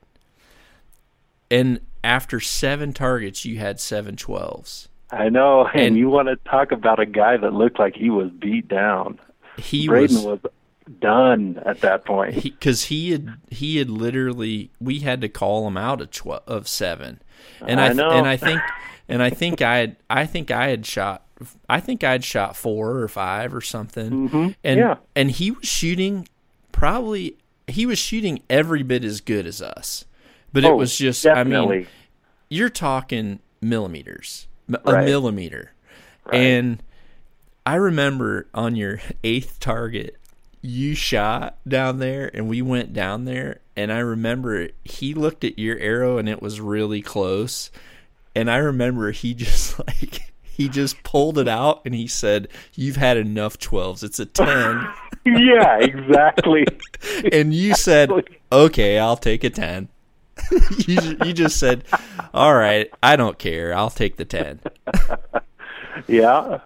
S1: And after seven targets, you had seven 12s.
S2: I know. And,
S1: And-
S2: you want to talk about a guy that looked like he was beat down.
S1: He
S2: Braden
S1: was
S2: was done at that point.
S1: because he, had he had literally we had to call him out of twelve of seven, and
S2: I
S1: I,
S2: know.
S1: and I think and I think I had I think I had shot I think I had shot four or five or something,
S2: Mhm.
S1: and
S2: Yeah.
S1: and he was shooting probably he was shooting every bit as good as us, but it
S2: Oh,
S1: was just
S2: definitely.
S1: I mean you're talking millimeters, a
S2: Right.
S1: millimeter. And I remember on your eighth target, you shot down there, and we went down there. And I remember he looked at your arrow, and it was really close. And I remember he just like he he just pulled it out and he said, "You've had enough 12s. It's a 10."
S2: yeah, exactly.
S1: and you said, "Okay, I'll take a 10." you you just said, "All right, I don't care. I'll take the 10."
S2: yeah.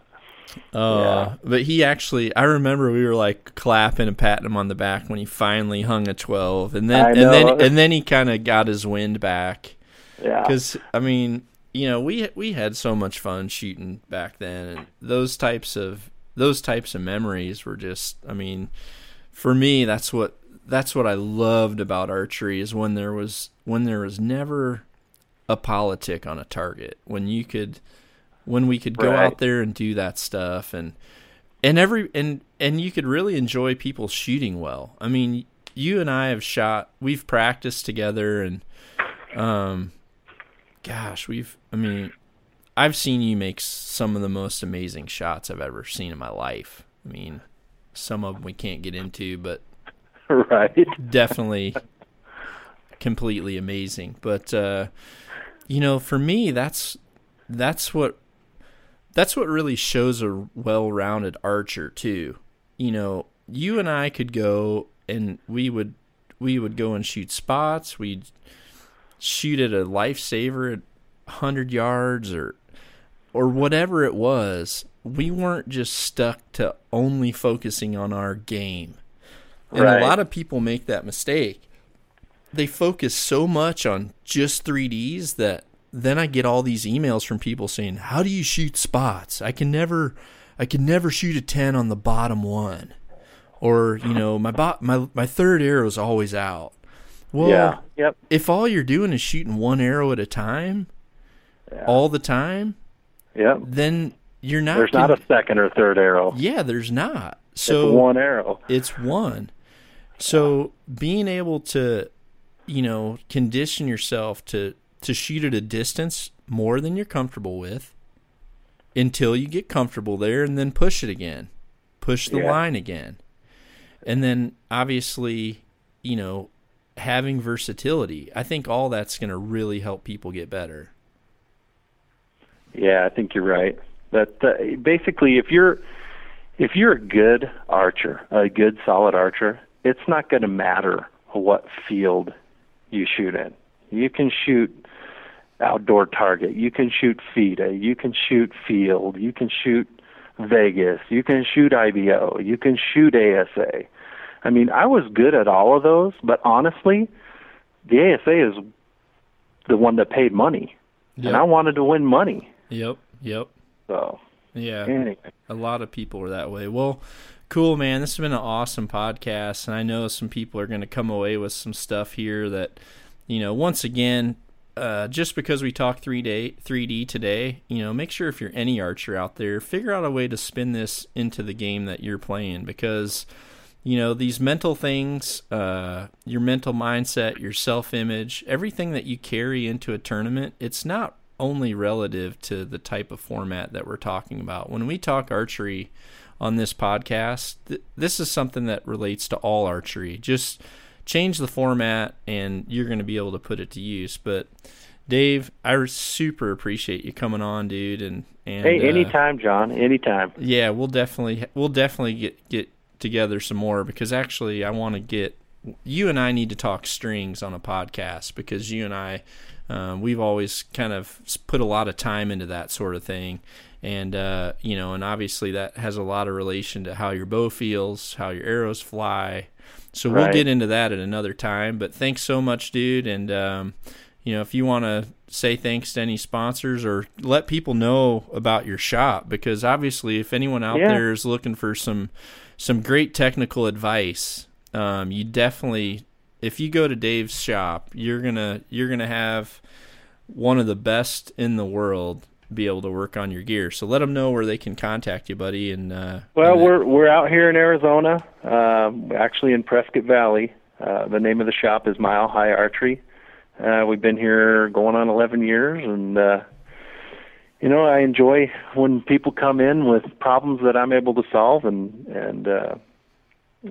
S1: Uh,
S2: Yeah.
S1: but he actually, I remember we were like clapping and patting him on the back when he finally hung a 12 and then and then and then he kind of got his wind back.
S2: Yeah.
S1: Because I mean, you know, we we had so much fun shooting back then, and those types of those types of memories were just. I mean, for me, that's what that's what I loved about archery is when there was when there was never a politic on a target when you could when we could go
S2: Right.
S1: out there and do that stuff and and every and and you could really enjoy people shooting well. I mean, you and I have shot. We've practiced together, and um, gosh, we've. I mean, I've seen you make some of the most amazing shots I've ever seen in my life. I mean, some of them we can't get into, but
S2: right.
S1: definitely completely amazing. But uh, you know, for me, that's that's what that's what really shows a well-rounded archer too. You know, you and I could go and we would we would go and shoot spots. We'd shoot at a lifesaver at 100 yards or or whatever it was. We weren't just stuck to only focusing on our game. And
S2: Right.
S1: a lot of people make that mistake. They focus so much on just 3Ds that then I get all these emails from people saying, "How do you shoot spots? I can never I can never shoot a 10 on the bottom one." Or, you know, my bo- my my third arrow is always out. Well,
S2: yeah. Yep.
S1: if all you're doing is shooting one arrow at a time
S2: Yeah.
S1: all the time,
S2: Yep.
S1: then you're not
S2: There's not a second or third arrow.
S1: Yeah, there's not.
S2: it's
S1: So
S2: one arrow.
S1: it's one. So being able to, you know, condition yourself to to shoot at a distance more than you're comfortable with until you get comfortable there and then push it again. Push the
S2: Yeah.
S1: line again. And then obviously, you know, having versatility. I think all that's going to really help people get better.
S2: Yeah, I think you're right. That uh, basically, if you're if you're a good archer, a good solid archer, it's not going to matter what field you shoot in. You can shoot outdoor target. You can shoot FITA. You can shoot field. You can shoot Vegas. You can shoot IBO. You can shoot ASA. I mean, I was good at all of those, but honestly, the ASA is the one that paid money, and I wanted to win money.
S1: Yep. Yep.
S2: So
S1: Yeah.
S2: anyway,
S1: A lot of people are that way. Well, cool, man. This has been an awesome podcast, and I know some people are going to come away with some stuff here that, you know, once again, uh, just because we talk 3D, 3D today, you know, make sure if you're any archer out there, figure out a way to spin this into the game that you're playing because, you know, these mental things, uh, your mental mindset, your self image, everything that you carry into a tournament, it's not only relative to the type of format that we're talking about. When we talk archery on this podcast, th- this is something that relates to all archery. Just change the format and you're going to be able to put it to use. But Dave, I super appreciate you coming on, dude. And, and
S2: hey,
S1: uh,
S2: anytime, John, anytime.
S1: yeah, we'll definitely we'll definitely get get together some more because actually I want to get you and I need to talk strings on a podcast because you and I um, we've always kind of put a lot of time into that sort of thing and uh, you know and obviously that has a lot of relation to how your bow feels how your arrows fly. So we'll get into that at another time but thanks so much dude. And um, you know if you want to say thanks to any sponsors or let people know about your shop because obviously if anyone out
S2: Yeah.
S1: there is looking for some some great technical advice um, you definitely if you go to Dave's shop you're gonna you're gonna have one of the best in the world be able to work on your gear so let them know where they can contact you buddy and uh,
S2: Well,
S1: and-
S2: we're we're out here in Arizona, um, actually in Prescott Valley. Uh, the name of the shop is Mile High Archery. Uh, we've been here going on 11 years, and uh, you know I enjoy when people come in with problems that I'm able to solve and and uh,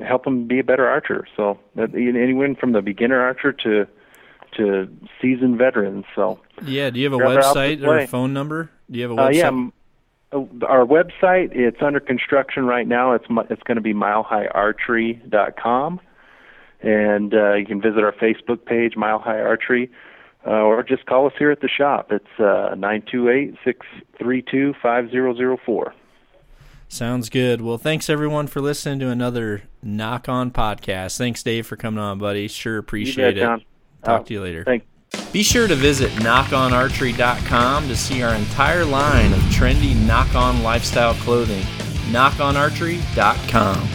S2: help them be a better archer. So that, anyone from the beginner archer to to seasoned veterans. So
S1: yeah do you have a website or a phone number do you have a
S2: uh,
S1: website
S2: yeah, m- our website it's under construction right now. It's it's going to be milehigharchery.com, and uh, you can visit our Facebook page, Mile High Archery, uh, or just call us here at the shop. It's uh, nine two eight six three two five zero zero four.
S1: Sounds good. Well, thanks everyone for listening to another Nock On podcast. Thanks, Dave, for coming on, buddy. Sure appreciate
S2: bet, John.
S1: Talk
S2: Oh,
S1: to you later.
S2: Thanks.
S1: Be sure to visit nockonarchery.com to see our entire line of trendy Nock On lifestyle clothing. nockonarchery.com.